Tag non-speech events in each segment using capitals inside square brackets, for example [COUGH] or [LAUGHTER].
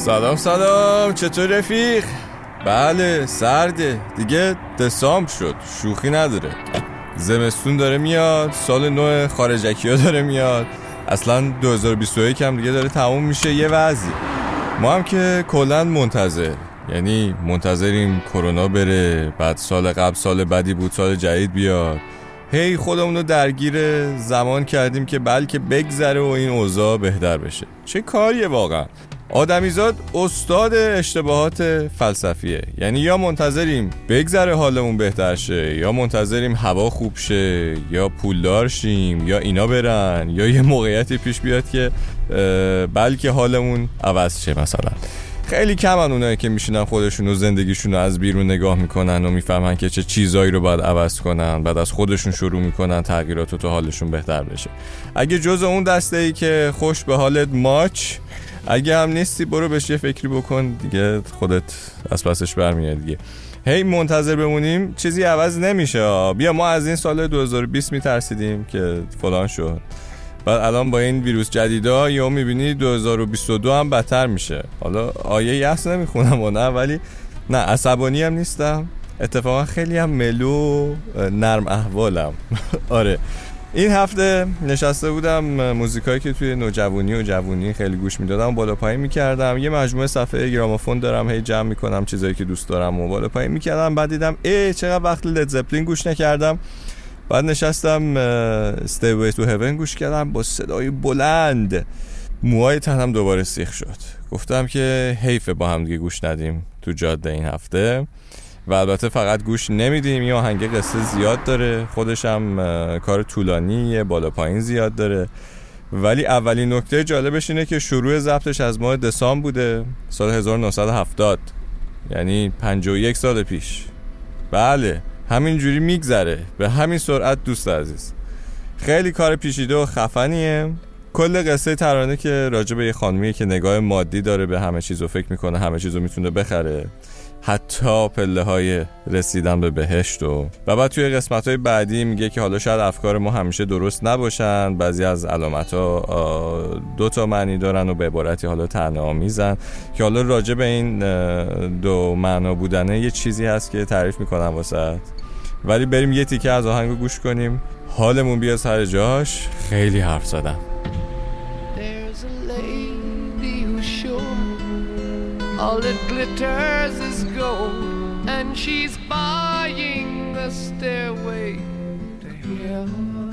سلام سلام. چطور رفیق؟ بله سرده. دیگه دسامبر شد. شوخی نداره. زمستون داره میاد. سال نو خارجکی ها داره میاد. اصلا 2021 هم دیگه داره تموم میشه. یه وضعی. ما هم که کلا منتظر. یعنی منتظریم کرونا بره. بعد سال قبل سال بدی بود سال جدید بیاد. هی خودمون رو درگیر زمان کردیم که بلکه بگذره و این اوضاع بهتر بشه. چه کاریه واقعا؟ آدمیزاد استاد اشتباهات فلسفیه. یعنی یا منتظریم بگذره حالمون بهتر شه یا منتظریم هوا خوب شه یا پولدار شیم یا اینا برن یا یه موقعیتی پیش بیاد که بلکه حالمون عوض شه مثلا. خیلی کمن اونایی که میشینن خودشون و زندگیشون رو از بیرون نگاه می‌کنن و می‌فهمن که چه چیزایی رو باید عوض کنن بعد از خودشون شروع می‌کنن تغییرات تو حالشون بهتر بشه. اگه جز اون دسته ای که خوش به حالت ماچ اگه هم نیستی برو بهش یه فکری بکن دیگه خودت از پسش برمیاد دیگه. هی منتظر بمونیم. چیزی عوض نمیشه بیا ما از این سال 2020 میترسیدیم که فلان شد. بعد الان با این ویروس جدیدا یا می‌بینی 2022 هم بدتر میشه. حالا آیه یحس نمی‌خونم و نه ولی نه عصبانی هم نیستم. اتفاقا خیلی هم ملو نرم احوالم. [LAUGHS] آره. این هفته نشسته بودم موزیکایی که توی نوجوانی و جوونی خیلی گوش می‌دادم بالا پایین می‌کردم. یه مجموعه صفحه گرامافون دارم هی جمع می‌کنم چیزایی که دوست دارم و بالا پایین می‌کردم. بعد دیدم ای چقدر وقت لد زپلین گوش نکردم. بعد نشستم استیوی تو هیون گوش کردم. با صدای بلند موهای تنم دوباره سیخ شد. گفتم که حیفه با هم دیگه گوش ندیم تو جاده این هفته. و البته فقط گوش نمیدیم یه آهنگ قصه زیاد داره خودش هم کار طولانی بالا پایین زیاد داره. ولی اولین نکته جالبش اینه که شروع ضبطش از ماه دسامبر بوده سال 1970 یعنی 51 سال پیش. بله همین جوری میگذره. به همین سرعت دوست عزیز. خیلی کار پیشیده و خفنیه. کل قصه ترانه که راجع به یه خانمیه که نگاه مادی داره به همه چیز و فکر می‌کنه همه چیز رو می‌تونه بخره. حتی پله های رسیدن به بهشت و و بعد توی قسمت های بعدی میگه که حالا شاید افکار ما همیشه درست نباشن. بعضی از علامت ها دو تا معنی دارن و به عبارتی حالا تنها میزن که حالا راجع به این دو معنا بودنه یه چیزی هست که تعریف می‌کنم واسه ولی بریم یه تیکه از آهنگو گوش کنیم. حالمون بیا سر جاش. خیلی حرف زدم. All that glitters is gold, and she's buying a stairway to heaven.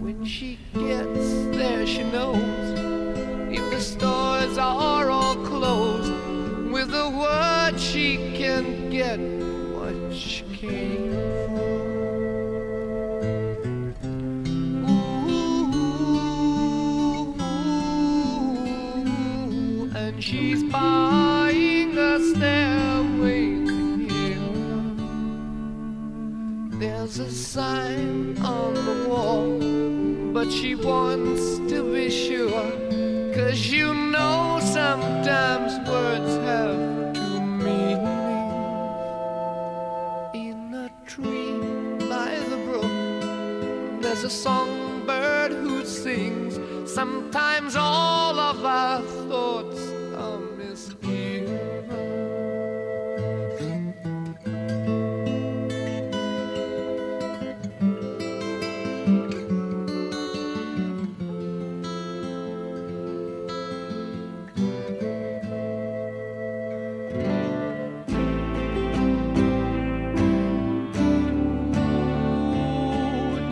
When she gets there, she knows if the stores are all closed, with a word she can get what she came but she wants to be sure. Cause you know sometimes words have two meanings. In a tree by the brook, there's a songbird who sings. Sometimes all of our thoughts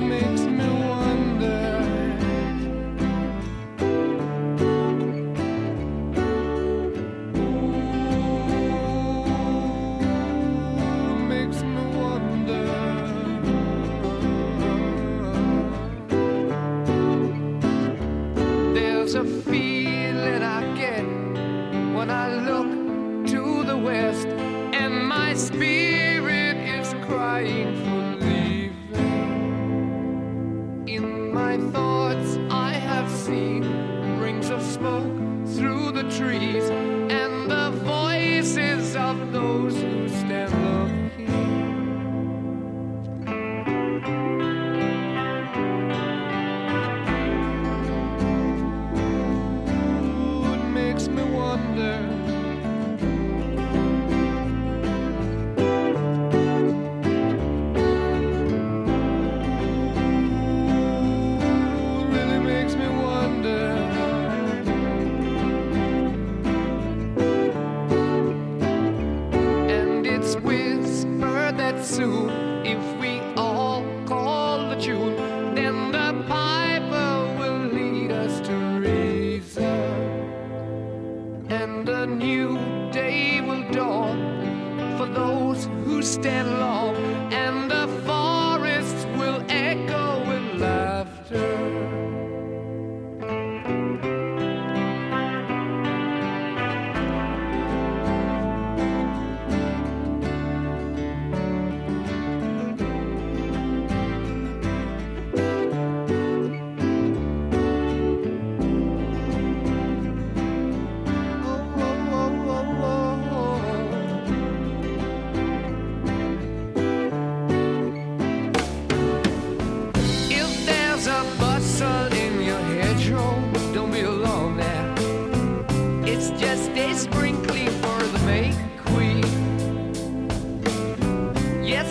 makes In my thoughts, I have seen rings of smoke through the trees, It's just a sprinkling for the May Queen. Yes,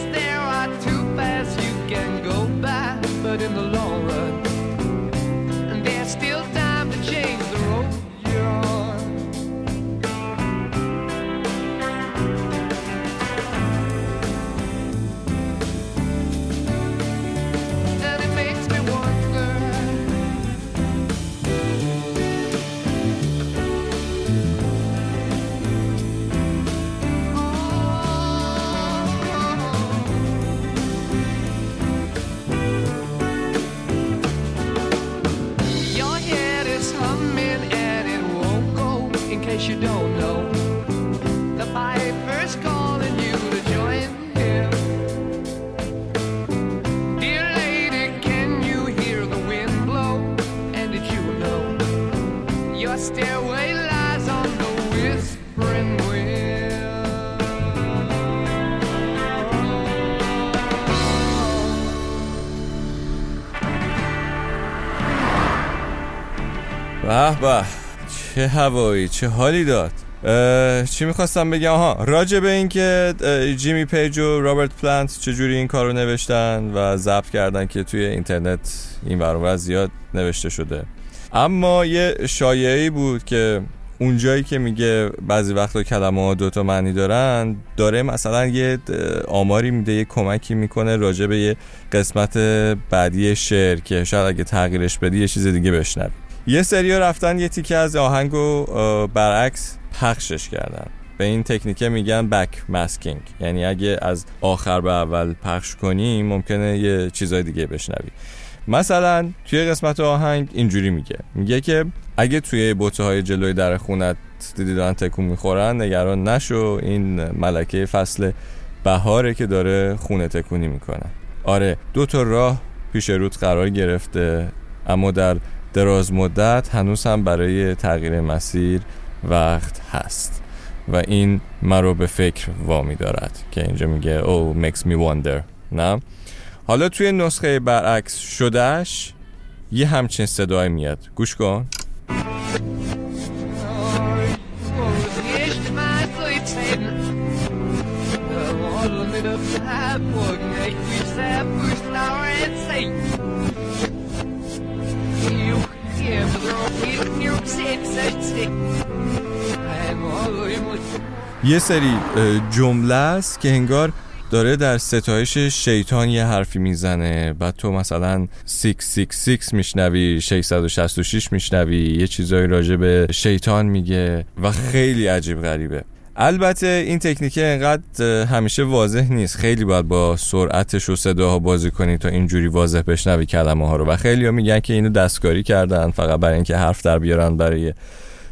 به به چه هوایی چه حالی داد. چی می‌خواستم بگم؟ آها راجع به اینکه جیمی پیج و رابرت پلانت چجوری این کارو نوشتن و ضبط کردن که توی اینترنت این ور زیاد نوشته شده. اما یه شایعی بود که اونجایی که میگه بعضی وقتا کلمه ها دوتا معنی دارن داره مثلا یه آماری میده یه کمکی می‌کنه راجع به یه قسمت بعدی شعر که شاید اگه تغییرش بدی یه چیز دیگه بشنوی. یه سریا رفتن یه تیکه از آهنگو برعکس پخشش کردن. به این تکنیکه میگن بک ماسکینگ یعنی اگه از آخر به اول پخش کنی ممکنه یه چیزای دیگه بشنوی. مثلا توی قسمت آهنگ اینجوری میگه. میگه که اگه توی بوته های جلوی در خونت دیدی دارن تکون می‌خورن نگران نشو. این ملکه فصل بهاره که داره خونه تکونی می‌کنه. آره دو تا راه پیش رود قرار گرفته اما در دراز مدت هنوز هم برای تغییر مسیر وقت هست و این مرا به فکر وامی دارد که اینجا میگه او makes me wonder. نه؟ حالا توی نسخه برعکس شدهش یه همچین صدای میاد. گوش کن. یه سری جمله است که انگار داره در ستایش شیطان یه حرفی می‌زنه. بعد تو مثلا 666 میشنوی 666 میشنوی یه چیزایی راجع به شیطان میگه و خیلی عجیب غریبه. البته این تکنیک انقدر همیشه واضح نیست. خیلی باید با سرعتش و صداها بازی کنی تا اینجوری واضح بشنوی کلمه ها رو. و خیلی ها میگن که اینو دستکاری کردن فقط برای اینکه حرف در بیارن برای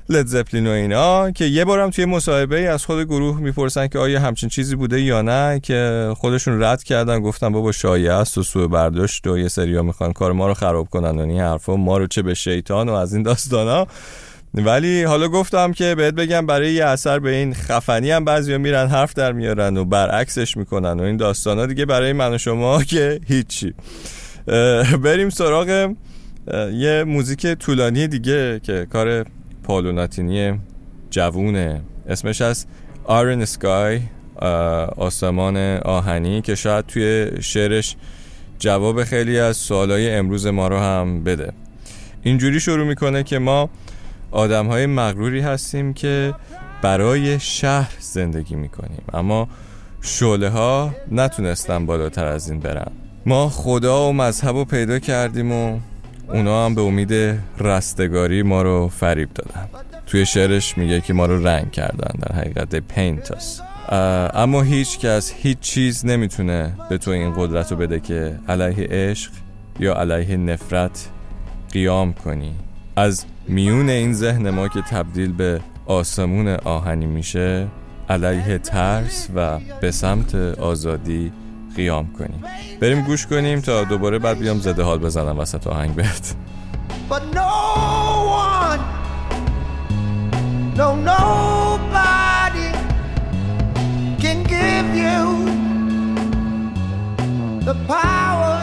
لد زپلین و اینا که یه بارم توی مصاحبه ای از خود گروه می‌پرسن که آیا همچین چیزی بوده یا نه که خودشون رد کردن گفتن بابا شایعه است و سوء برداشت و یه سریا می‌خوان کار ما رو خراب کنن و این حرفا ما رو چه به شیطان و از این داستانا. ولی حالا گفتم که بهت بگم برای یه اثر به این خفنی هم بعضیا میرن حرف در میارن و برعکسش می‌کنن و این داستانا دیگه برای من و شما که هیچی. بریم سراغ یه موزیک طولانی دیگه که کار پالوناتینی جوونه. اسمش از آرن سکای آسمان آهنی که شاید توی شعرش جواب خیلی از سوالای امروز ما رو هم بده. اینجوری شروع می‌کنه که ما آدم های مغروری هستیم که برای شهر زندگی می‌کنیم. اما شعله ها نتونستن بالاتر از این برن. ما خدا و مذهب رو پیدا کردیم و اونا هم به امید رستگاری ما رو فریب دادن. توی شعرش میگه که ما رو رنگ کردن در حقیقت پینتاس اما هیچ کس هیچ چیز نمی‌تونه به تو این قدرت رو بده که علیه عشق یا علیه نفرت قیام کنی. از میون این ذهن ما که تبدیل به آسمون آهنی میشه علیه ترس و به سمت آزادی قیام کنیم. بریم گوش کنیم تا دوباره بعد بیام زده حال بزنم وسط آهنگ بهت. But no one, no nobody can give you the power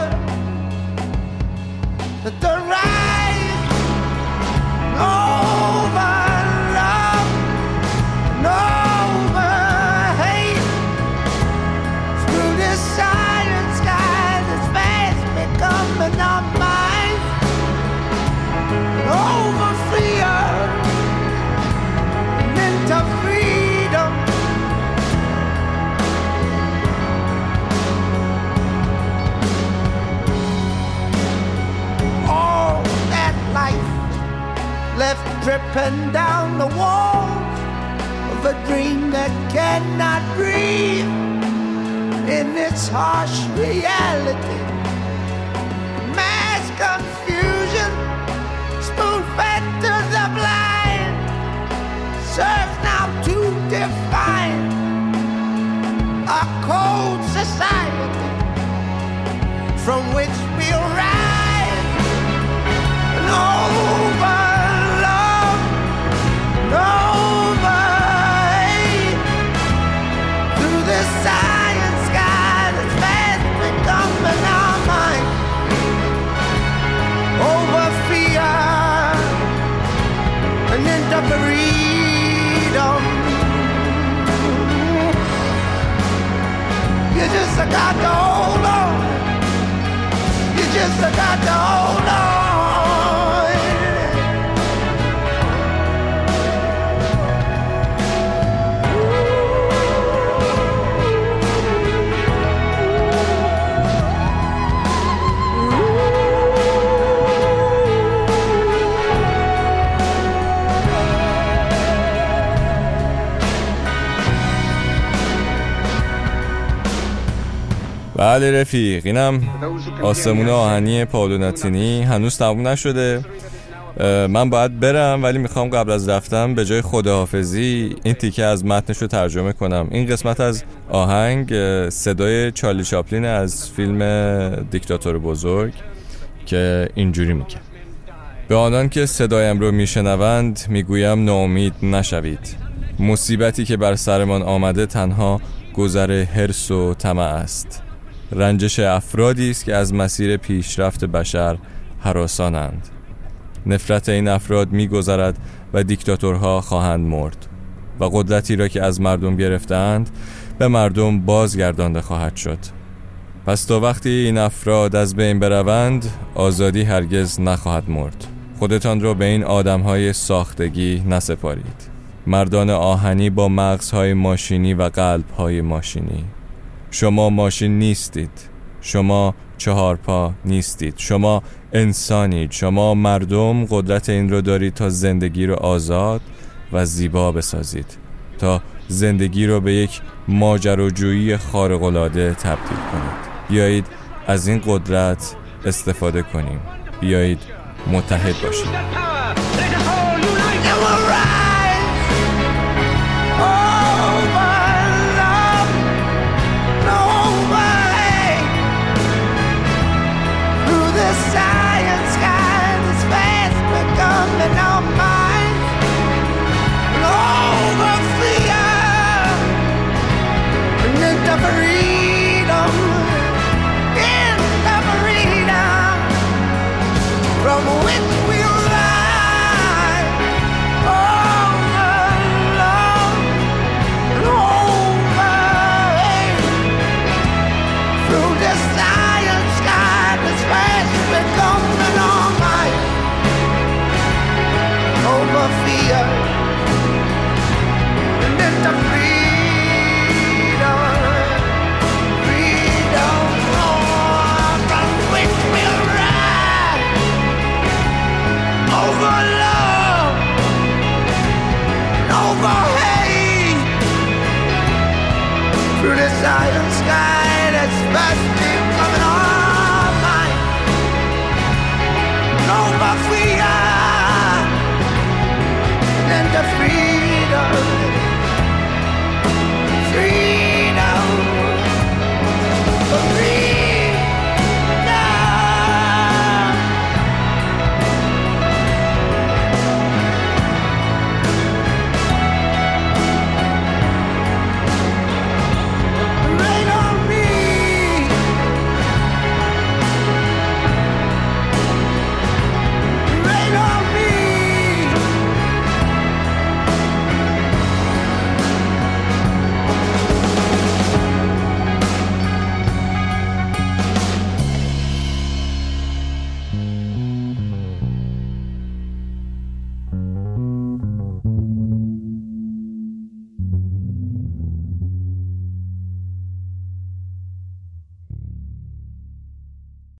the right harsh reality. And into freedom. You just got to hold on. You just got to hold on. بله رفیق. اینم آسمون آهنی پاولوناتینی هنوز تموم نشده. من باید برم ولی می‌خوام قبل از رفتم به جای خداحافظی این تیکه از متنش رو ترجمه کنم. این قسمت از آهنگ صدای چارلی چاپلین از فیلم دیکتاتور بزرگ که اینجوری میگه. به آنان که صدایم رو میشنوند می‌گویم ناامید نشوید. مصیبتی که بر سرمان آمده تنها گذر حرس و طمع است. رنجش افرادی است که از مسیر پیشرفت بشر هراسانند نفرت این افراد میگذرد و دیکتاتورها خواهند مرد و قدرتی را که از مردم گرفتند به مردم بازگردانده خواهد شد. پس تا وقتی این افراد از بین بروند آزادی هرگز نخواهد مرد. خودتان را به این آدمهای ساختگی نسپارید. مردان آهنی با مغزهای ماشینی و قلبهای ماشینی. شما ماشین نیستید. شما چهار پا نیستید. شما انسانید. شما مردم قدرت این رو دارید تا زندگی رو آزاد و زیبا بسازید. تا زندگی رو به یک ماجراجویی خارق‌العاده تبدیل کنید. بیایید از این قدرت استفاده کنیم. بیایید متحد باشیم.